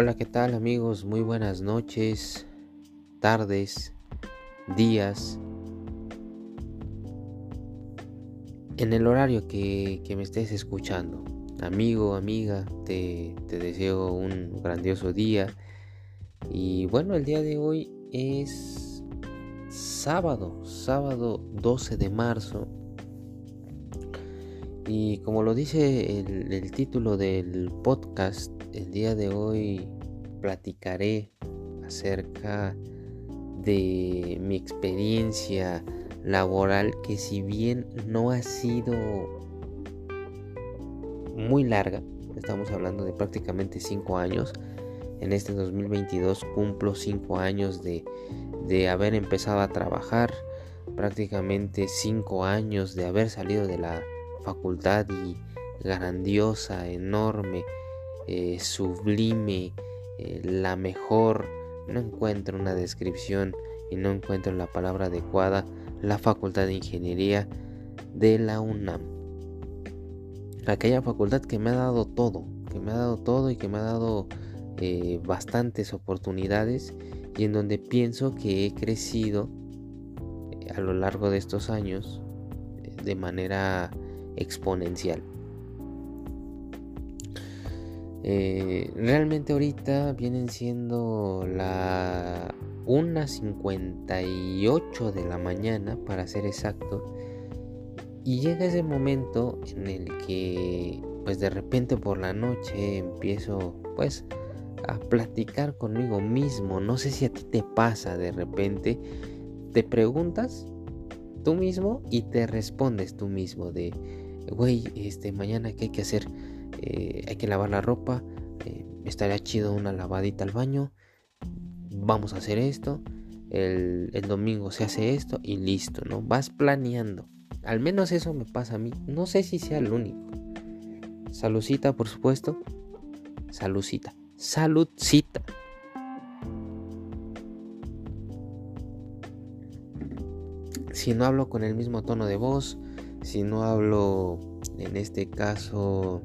Hola, ¿qué tal amigos? Muy buenas noches, tardes, días. En el horario que, me estés escuchando, amigo, amiga, te, te deseo un grandioso día. Y bueno, el día de hoy es sábado, sábado 12 de marzo y como lo dice el, título del podcast, el día de hoy platicaré acerca de mi experiencia laboral que si bien no ha sido muy larga, estamos hablando de prácticamente 5 años, en este 2022 cumplo 5 años de, de haber empezado a trabajar, prácticamente 5 años de haber salido de la facultad y grandiosa, enorme, eh, sublime, eh, la mejor, no encuentro una descripción y no encuentro la palabra adecuada, la facultad de ingeniería de la UNAM. Aquella facultad que me ha dado todo, que me ha dado todo y que me ha dado eh, bastantes oportunidades y en donde pienso que he crecido a lo largo de estos años de manera exponencial. Eh, realmente ahorita vienen siendo la 1.58 de la mañana para ser exacto y llega ese momento en el que pues de repente por la noche empiezo pues a platicar conmigo mismo. No sé si a ti te pasa de repente te preguntas tú mismo y te respondes tú mismo de güey, este, mañana qué hay que hacer, eh, hay que lavar la ropa, eh, estaría chido una lavadita al baño, vamos a hacer esto, el, domingo se hace esto y listo, ¿no? Vas planeando. Al menos eso me pasa a mí. No sé si sea el único. Saludcita, por supuesto. Saludcita. Saludcita. Si no hablo con el mismo tono de voz, si no hablo en este caso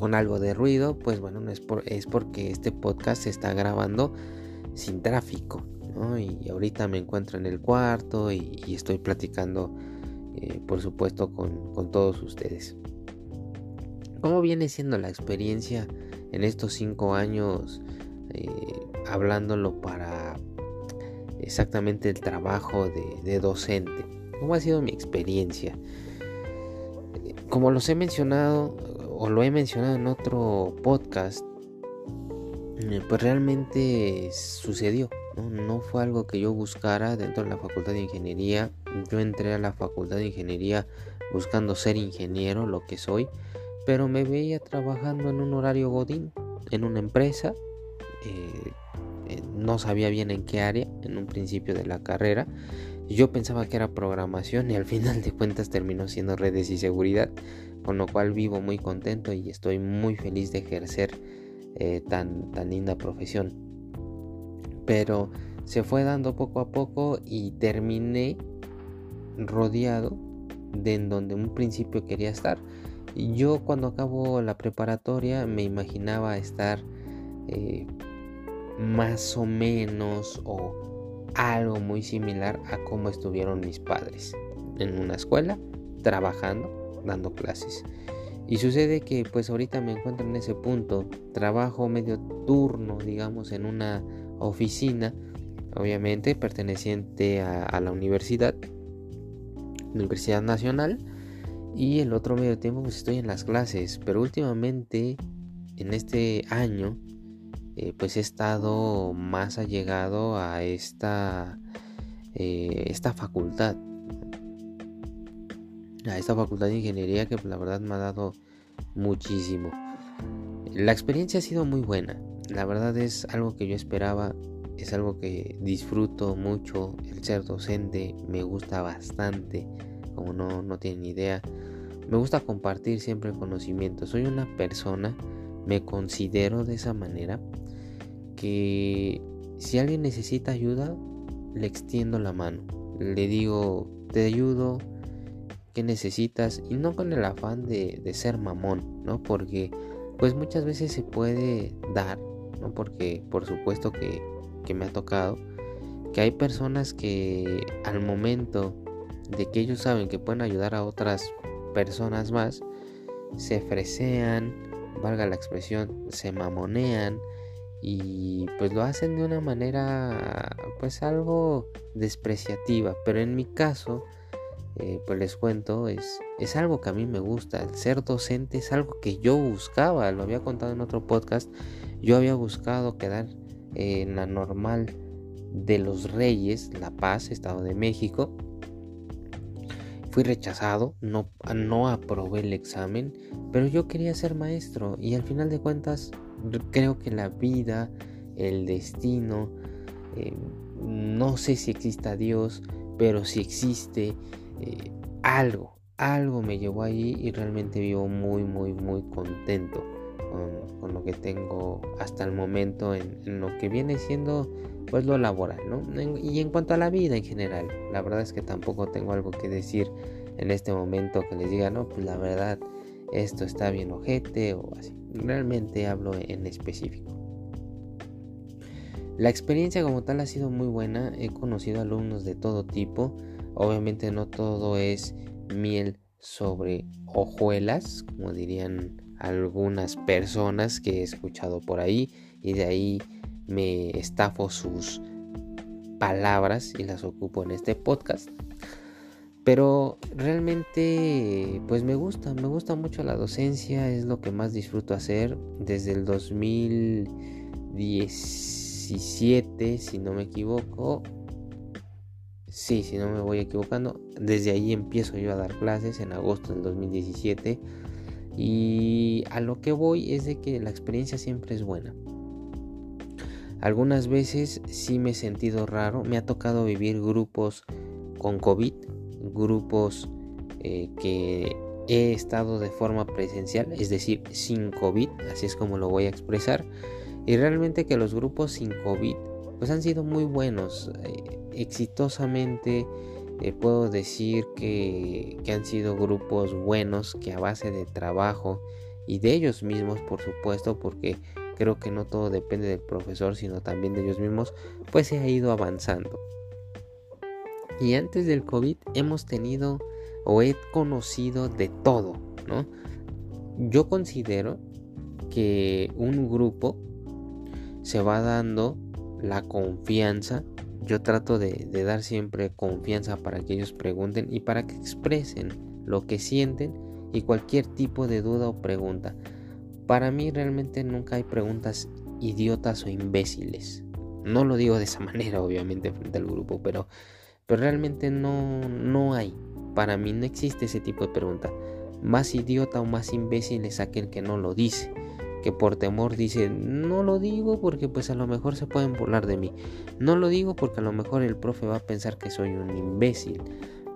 con algo de ruido, pues bueno, es, es porque este podcast se está grabando sin tráfico. Y, ahorita me encuentro en el cuarto y, estoy platicando, eh, por supuesto, con, todos ustedes. ¿Cómo viene siendo la experiencia en estos cinco años eh, hablándolo para exactamente el trabajo de docente? ¿Cómo ha sido mi experiencia? Como los he mencionado o lo he mencionado en otro podcast, eh, pues realmente sucedió. ¿no? fue algo que yo buscara dentro de la facultad de ingeniería. Yo entré a la facultad de ingeniería buscando ser ingeniero, lo que soy, pero me veía trabajando en un horario godín, en una empresa. Eh, eh, no sabía bien en qué área en un principio de la carrera yo pensaba que era programación y al final de cuentas terminó siendo redes y seguridad, con lo cual vivo muy contento y estoy muy feliz de ejercer eh, tan, tan linda profesión. Pero se fue dando poco a poco y terminé rodeado de en donde un principio quería estar. Yo cuando acabo la preparatoria me imaginaba estar eh, más o menos o algo muy similar a cómo estuvieron mis padres en una escuela trabajando dando clases. Y sucede que pues ahorita me encuentro en ese punto trabajo medio turno digamos en una oficina obviamente perteneciente a, la universidad Universidad Nacional y el otro medio tiempo pues estoy en las clases. Pero últimamente en este año eh, pues he estado más allegado a esta, eh, esta facultad, a esta facultad de ingeniería que la verdad me ha dado muchísimo. La experiencia ha sido muy buena, la verdad es algo que yo esperaba, es algo que disfruto mucho, el ser docente me gusta bastante, como no, no tienen idea. Me gusta compartir siempre el conocimiento, soy una persona, me considero de esa manera, que si alguien necesita ayuda, le extiendo la mano. Le digo, te ayudo, ¿qué necesitas? Y no con el afán de, ser mamón, ¿no? Porque pues muchas veces se puede dar ¿no? Porque por supuesto que, que me ha tocado que hay personas que al momento de que ellos saben que pueden ayudar a otras personas más, se fresean, valga la expresión, se mamonean y pues lo hacen de una manera pues algo despreciativa, pero en mi caso eh, pues les cuento, es, es algo que a mí me gusta, el ser docente es algo que yo buscaba, lo había contado en otro podcast, yo había buscado quedar en la normal de los Reyes, La Paz, Estado de México, Fui rechazado, no, no aprobé el examen, pero yo quería ser maestro y al final de cuentas creo que la vida, el destino, eh, no sé si exista Dios, pero si existe eh, algo, algo me llevó ahí y realmente vivo muy, muy, muy contento con, lo que tengo hasta el momento en lo que viene siendo pues lo laboral, ¿no? y en cuanto a la vida en general, la verdad es que tampoco tengo algo que decir en este momento que les diga, no, pues la verdad, esto está bien ojete o así. Realmente hablo en específico. La experiencia como tal ha sido muy buena, he conocido alumnos de todo tipo, obviamente no todo es miel sobre hojuelas, como dirían algunas personas que he escuchado por ahí, y de ahí me estafo sus palabras y las ocupo en este podcast. Pero realmente pues me gusta, me gusta mucho la docencia, es lo que más disfruto hacer desde el 2017, si no me equivoco. Sí, si no me voy equivocando, desde ahí empiezo yo a dar clases en agosto del 2017 y a lo que voy es de que la experiencia siempre es buena. Algunas veces sí me he sentido raro, me ha tocado vivir grupos con COVID, grupos eh, que he estado de forma presencial, es decir, sin COVID, así es como lo voy a expresar, y realmente que los grupos sin COVID pues han sido muy buenos, eh, exitosamente eh, puedo decir que, que han sido grupos buenos que a base de trabajo y de ellos mismos por supuesto porque creo que no todo depende del profesor, sino también de ellos mismos, pues se ha ido avanzando. Y antes del COVID hemos tenido o he conocido de todo, ¿no? Yo considero que un grupo se va dando la confianza. Yo trato de, dar siempre confianza para que ellos pregunten y para que expresen lo que sienten y cualquier tipo de duda o pregunta. Para mí realmente nunca hay preguntas idiotas o imbéciles. No lo digo de esa manera, obviamente, frente al grupo, pero, pero realmente no, no hay. Para mí no existe ese tipo de pregunta. Más idiota o más imbécil es aquel que no lo dice. Que por temor dice, no lo digo porque pues a lo mejor se pueden burlar de mí. No lo digo porque a lo mejor el profe va a pensar que soy un imbécil.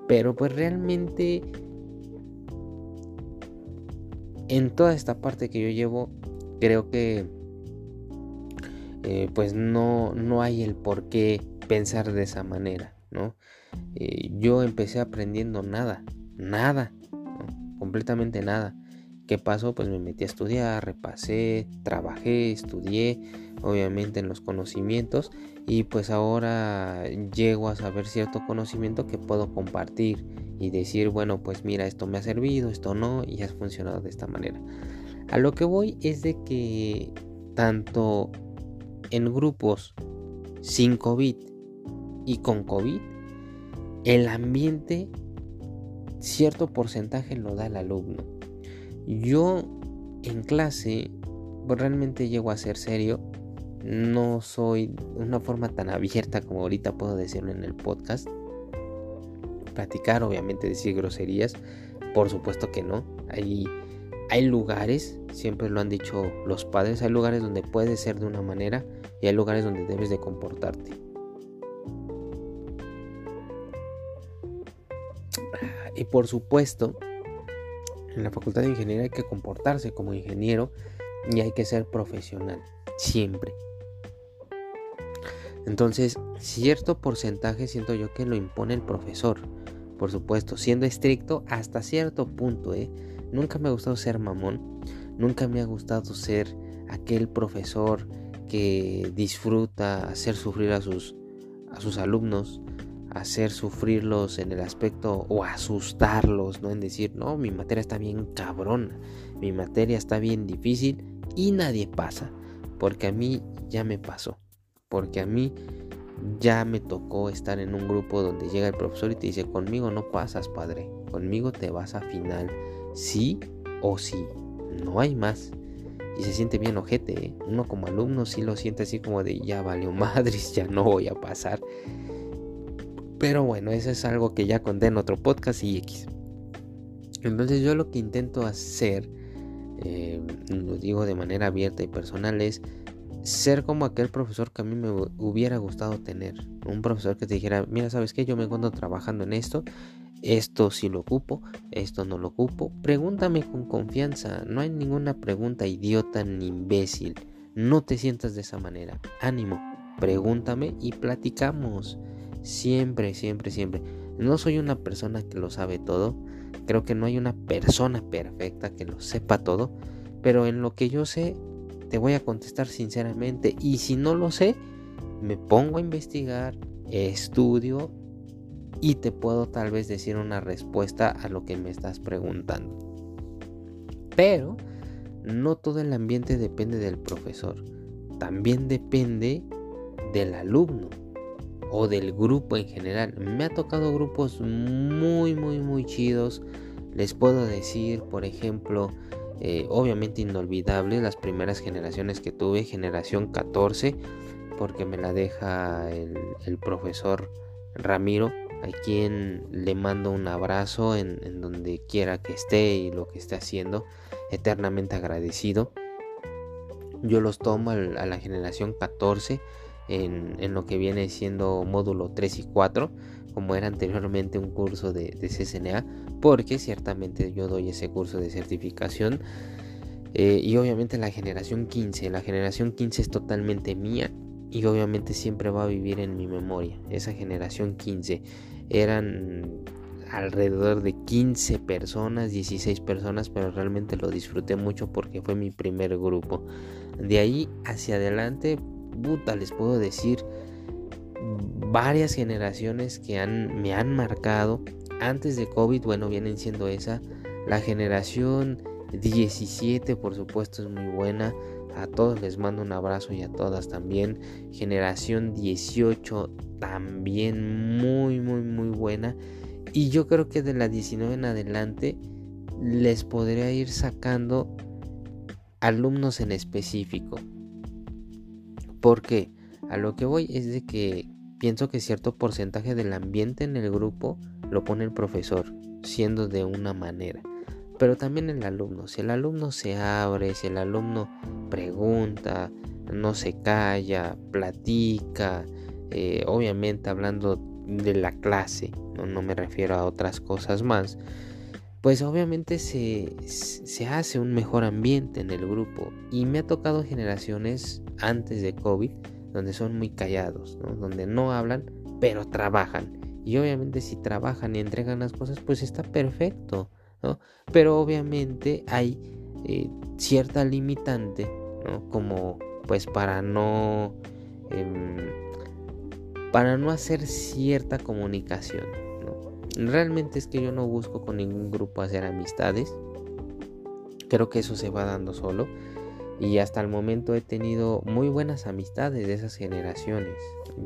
Pero pues realmente en toda esta parte que yo llevo, creo que eh, pues no, no hay el por qué pensar de esa manera, ¿no? Eh, yo empecé aprendiendo nada, nada, completamente nada. ¿Qué pasó? Pues me metí a estudiar, repasé, trabajé, estudié, obviamente en los conocimientos y pues ahora llego a saber cierto conocimiento que puedo compartir y decir, bueno, pues mira, esto me ha servido, esto no, y has funcionado de esta manera. A lo que voy es de que tanto en grupos sin COVID y con COVID, el ambiente cierto porcentaje lo da el alumno. Yo en clase pues, realmente llego a ser serio. No soy de una forma tan abierta como ahorita puedo decirlo en el podcast platicar, obviamente decir groserías, por supuesto que no. Hay, hay lugares, siempre lo han dicho los padres, hay lugares donde puedes ser de una manera y hay lugares donde debes de comportarte. Y por supuesto, en la Facultad de Ingeniería hay que comportarse como ingeniero y hay que ser profesional, siempre. Entonces, cierto porcentaje siento yo que lo impone el profesor por supuesto, siendo estricto hasta cierto punto, ¿eh? Nunca me ha gustado ser mamón, nunca me ha gustado ser aquel profesor que disfruta hacer sufrir a sus, a sus alumnos, hacer sufrirlos en el aspecto o asustarlos, ¿no? En decir, no, mi materia está bien cabrona, mi materia está bien difícil y nadie pasa, porque a mí ya me pasó, porque a mí ya me tocó estar en un grupo donde llega el profesor y te dice, conmigo no pasas, padre, conmigo te vas a final, sí o sí, no hay más. Y se siente bien ojete, ¿eh? uno como alumno sí lo siente así como de ya valió madres, ya no voy a pasar. Pero bueno, eso es algo que ya conté en otro podcast y X. Entonces yo lo que intento hacer, eh, lo digo de manera abierta y personal, es ser como aquel profesor que a mí me hubiera gustado tener. Un profesor que te dijera, mira, ¿sabes qué? Yo me encuentro trabajando en esto. Esto sí lo ocupo, esto no lo ocupo. Pregúntame con confianza. No hay ninguna pregunta idiota ni imbécil. No te sientas de esa manera. Ánimo, pregúntame y platicamos. Siempre, siempre, siempre. No soy una persona que lo sabe todo. Creo que no hay una persona perfecta que lo sepa todo. Pero en lo que yo sé, te voy a contestar sinceramente y si no lo sé, me pongo a investigar, estudio y te puedo tal vez decir una respuesta a lo que me estás preguntando. Pero no todo el ambiente depende del profesor, también depende del alumno o del grupo en general. Me ha tocado grupos muy, muy, muy chidos. Les puedo decir, por ejemplo, eh, obviamente inolvidable las primeras generaciones que tuve, generación 14, porque me la deja el, profesor Ramiro, a quien le mando un abrazo en, donde quiera que esté y lo que esté haciendo, eternamente agradecido. Yo los tomo a la generación 14 en, lo que viene siendo módulo 3 y 4 como era anteriormente un curso de, de porque ciertamente yo doy ese curso de certificación. Eh, y obviamente la generación 15, la generación 15 es totalmente mía y obviamente siempre va a vivir en mi memoria. Esa generación 15 eran alrededor de 15 personas, 16 personas, pero realmente lo disfruté mucho porque fue mi primer grupo. De ahí hacia adelante, puta, les puedo decir varias generaciones que han, me han marcado. Antes de COVID, bueno, vienen siendo esa. La generación 17, por supuesto, es muy buena. A todos les mando un abrazo y a todas también. Generación 18 también muy, muy, muy buena. Y yo creo que de la 19 en adelante les podría ir sacando alumnos en específico. Porque a lo que voy es de que Pienso que cierto porcentaje del ambiente en el grupo lo pone el profesor, siendo de una manera. Pero también el alumno. Si el alumno se abre, si el alumno pregunta, no se calla, platica, eh, obviamente hablando de la clase, ¿no? no, me refiero a otras cosas más, pues obviamente se, se hace un mejor ambiente en el grupo. Y me ha tocado generaciones antes de COVID donde son muy callados, donde no hablan, pero trabajan. Y obviamente si trabajan y entregan las cosas, pues está perfecto. Pero obviamente hay eh, cierta limitante, ¿no? Como pues para no... Em, para no hacer cierta comunicación. Realmente es que yo no busco con ningún grupo hacer amistades. Creo que eso se va dando solo. Y hasta el momento he tenido muy buenas amistades de esas generaciones.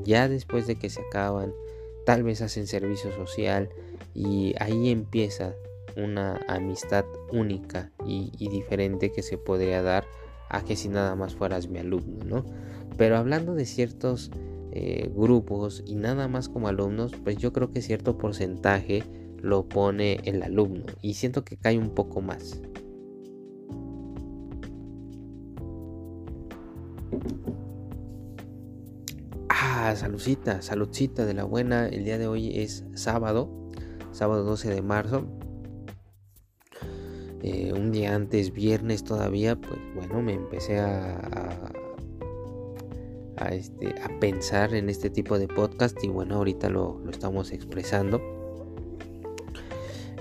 Ya después de que se acaban, tal vez hacen servicio social y ahí empieza una amistad única y, diferente que se podría dar a que si nada más fueras mi alumno, ¿no? Pero hablando de ciertos eh, grupos y nada más como alumnos, pues yo creo que cierto porcentaje lo pone el alumno y siento que cae un poco más. Ah, saludcita, saludcita de la buena. El día de hoy es sábado, sábado 12 de marzo. Eh, un día antes, viernes todavía, pues bueno, me empecé a, a, este, a pensar en este tipo de podcast y bueno, ahorita lo, lo estamos expresando.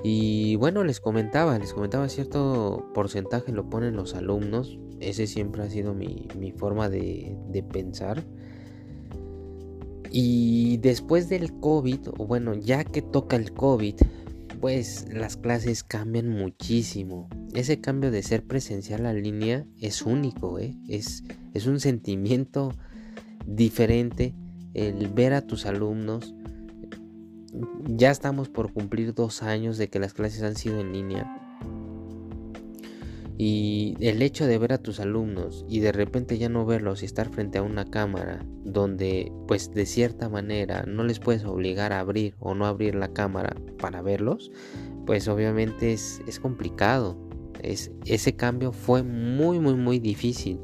Y bueno, les comentaba, les comentaba cierto porcentaje lo ponen los alumnos. Ese siempre ha sido mi, forma de, de pensar. Y después del COVID, o bueno, ya que toca el COVID, pues las clases cambian muchísimo. Ese cambio de ser presencial a línea es único, ¿eh? es, es un sentimiento diferente el ver a tus alumnos. Ya estamos por cumplir dos años de que las clases han sido en línea. Y el hecho de ver a tus alumnos y de repente ya no verlos y estar frente a una cámara donde pues de cierta manera no les puedes obligar a abrir o no abrir la cámara para verlos, pues obviamente es, es complicado. Es, ese cambio fue muy muy muy difícil.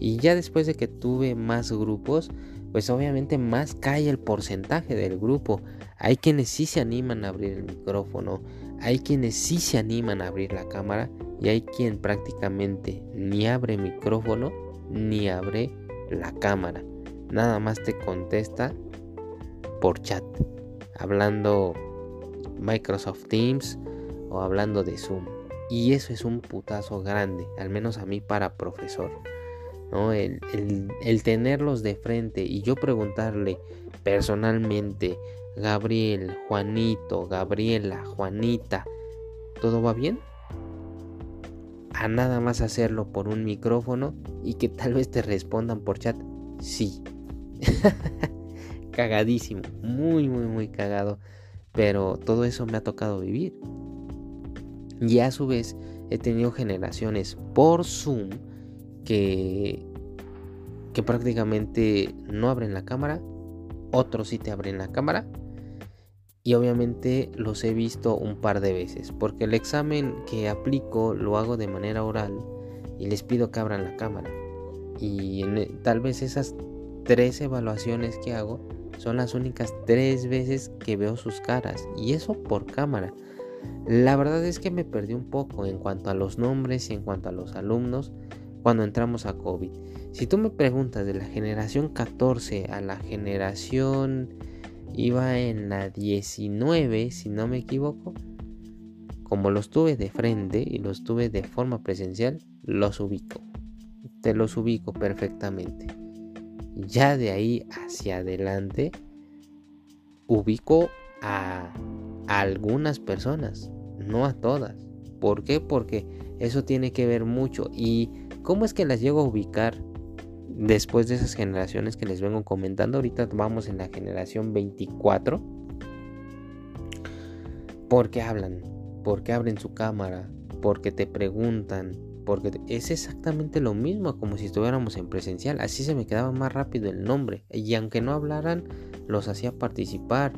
Y ya después de que tuve más grupos, pues obviamente más cae el porcentaje del grupo. Hay quienes sí se animan a abrir el micrófono, hay quienes sí se animan a abrir la cámara y hay quien prácticamente ni abre micrófono ni abre la cámara. Nada más te contesta por chat, hablando Microsoft Teams o hablando de Zoom. Y eso es un putazo grande, al menos a mí para profesor. El, el tenerlos de frente y yo preguntarle personalmente, Gabriel, Juanito, Gabriela, Juanita, ¿todo va bien? a nada más hacerlo por un micrófono y que tal vez te respondan por chat, sí. Cagadísimo, muy, muy, muy cagado. Pero todo eso me ha tocado vivir. Y a su vez he tenido generaciones por Zoom que, prácticamente no abren la cámara. Otros sí te abren la cámara y obviamente los he visto un par de veces porque el examen que aplico lo hago de manera oral y les pido que abran la cámara y e, tal vez esas tres evaluaciones que hago son las únicas tres veces que veo sus caras y eso por cámara la verdad es que me perdí un poco en cuanto a los nombres y en cuanto a los alumnos cuando entramos a COVID si tú me preguntas de la generación 14 a la generación iba en la 19, si no me equivoco. Como los tuve de frente y los tuve de forma presencial, los ubico. Te los ubico perfectamente. Ya de ahí hacia adelante, ubico a, algunas personas, no a todas. ¿Por qué? Porque eso tiene que ver mucho. ¿Y cómo es que las llego a ubicar? después de esas generaciones que les vengo comentando, ahorita vamos en la generación 24. Porque hablan, porque abren su cámara, porque te preguntan, porque es exactamente lo mismo como si estuviéramos en presencial. Así se me quedaba más rápido el nombre. Y aunque no hablaran, los hacía participar.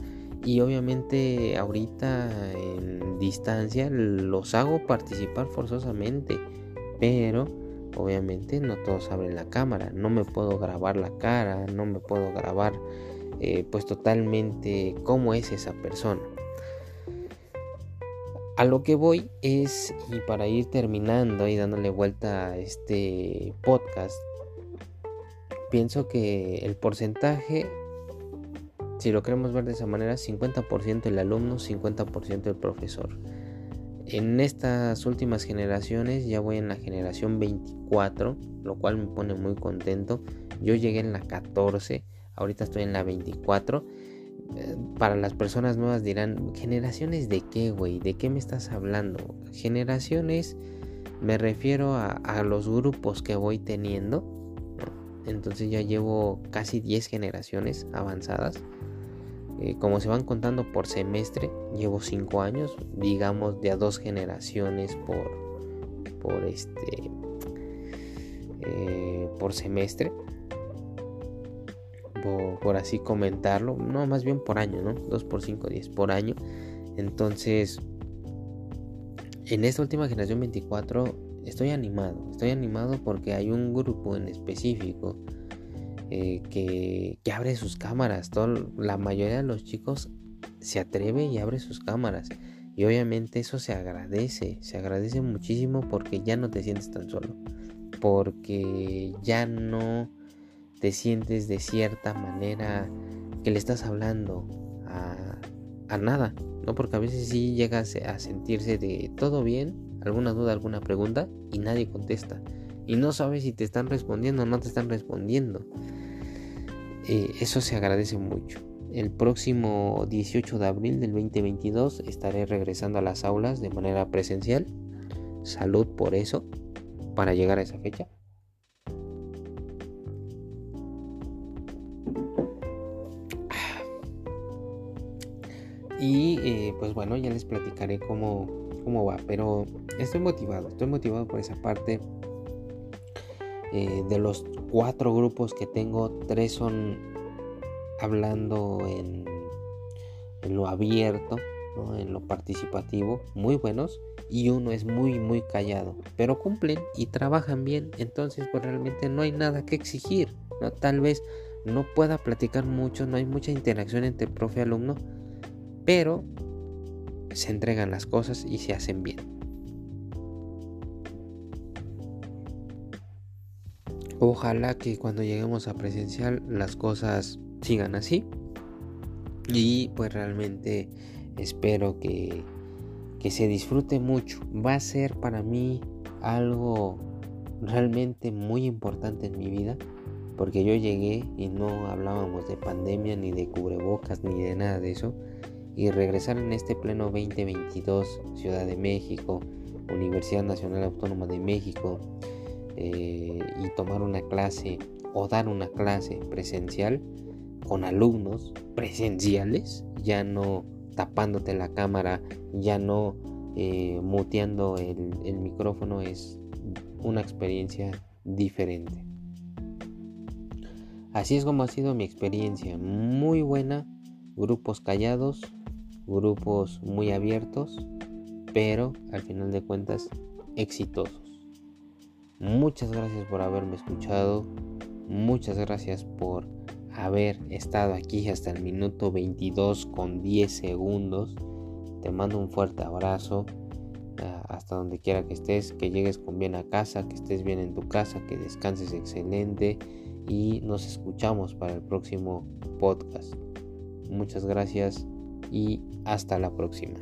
Y obviamente ahorita en distancia los hago participar forzosamente. Pero obviamente no todos abren la cámara, no me puedo grabar la cara, no me puedo grabar eh, pues totalmente cómo es esa persona. A lo que voy es, y para ir terminando y dándole vuelta a este podcast, pienso que el porcentaje, si lo queremos ver de esa manera, 50% el alumno, 50% el profesor. En estas últimas generaciones ya voy en la generación 24, lo cual me pone muy contento. Yo llegué en la 14, ahorita estoy en la 24. Eh, para las personas nuevas dirán, ¿generaciones de qué, güey? ¿De qué me estás hablando? Generaciones, me refiero a, los grupos que voy teniendo. Entonces ya llevo casi 10 generaciones avanzadas. Eh, como se van contando por semestre, llevo 5 años, digamos de a dos generaciones por, por este eh, por semestre. Por, así comentarlo, no, más bien por año, ¿no? 2 por 5, 10 por año. Entonces, en esta última generación 24 estoy animado, estoy animado porque hay un grupo en específico eh, que, abre sus cámaras. la mayoría de los chicos se atreve y abre sus cámaras. Y obviamente eso se agradece, se agradece muchísimo porque ya no te sientes tan solo. Porque ya no te sientes de cierta manera que le estás hablando a, a nada, ¿no? Porque a veces sí llegas a sentirse de todo bien, alguna duda, alguna pregunta y nadie contesta. Y no sabes si te están respondiendo o no te están respondiendo. Eh, eso se agradece mucho. El próximo 18 de abril del 2022 estaré regresando a las aulas de manera presencial. Salud por eso, para llegar a esa fecha. Y eh, pues bueno, ya les platicaré cómo, cómo va. Pero estoy motivado, estoy motivado por esa parte. Eh, de los cuatro grupos que tengo, tres son hablando en, en lo abierto, en lo participativo, muy buenos. Y uno es muy, muy callado. Pero cumplen y trabajan bien. Entonces, pues realmente no hay nada que exigir. ¿no? Tal vez no pueda platicar mucho, no hay mucha interacción entre profe y alumno pero se entregan las cosas y se hacen bien. Ojalá que cuando lleguemos a presencial las cosas sigan así. Y pues realmente espero que, que se disfrute mucho. Va a ser para mí algo realmente muy importante en mi vida. Porque yo llegué y no hablábamos de pandemia, ni de cubrebocas, ni de nada de eso y regresar en este pleno 2022 Ciudad de México, Universidad Nacional Autónoma de México eh, y tomar una clase o dar una clase presencial con alumnos presenciales, ya no tapándote la cámara, ya no eh, muteando el, el micrófono, es una experiencia diferente. Así es como ha sido mi experiencia, muy buena, grupos callados, grupos muy abiertos, pero al final de cuentas exitosos. Muchas gracias por haberme escuchado, muchas gracias por haber estado aquí hasta el minuto 22 con 10 segundos. Te mando un fuerte abrazo ah, hasta donde quiera que estés, que llegues con bien a casa, que estés bien en tu casa, que descanses excelente y nos escuchamos para el próximo podcast. Muchas gracias y hasta la próxima.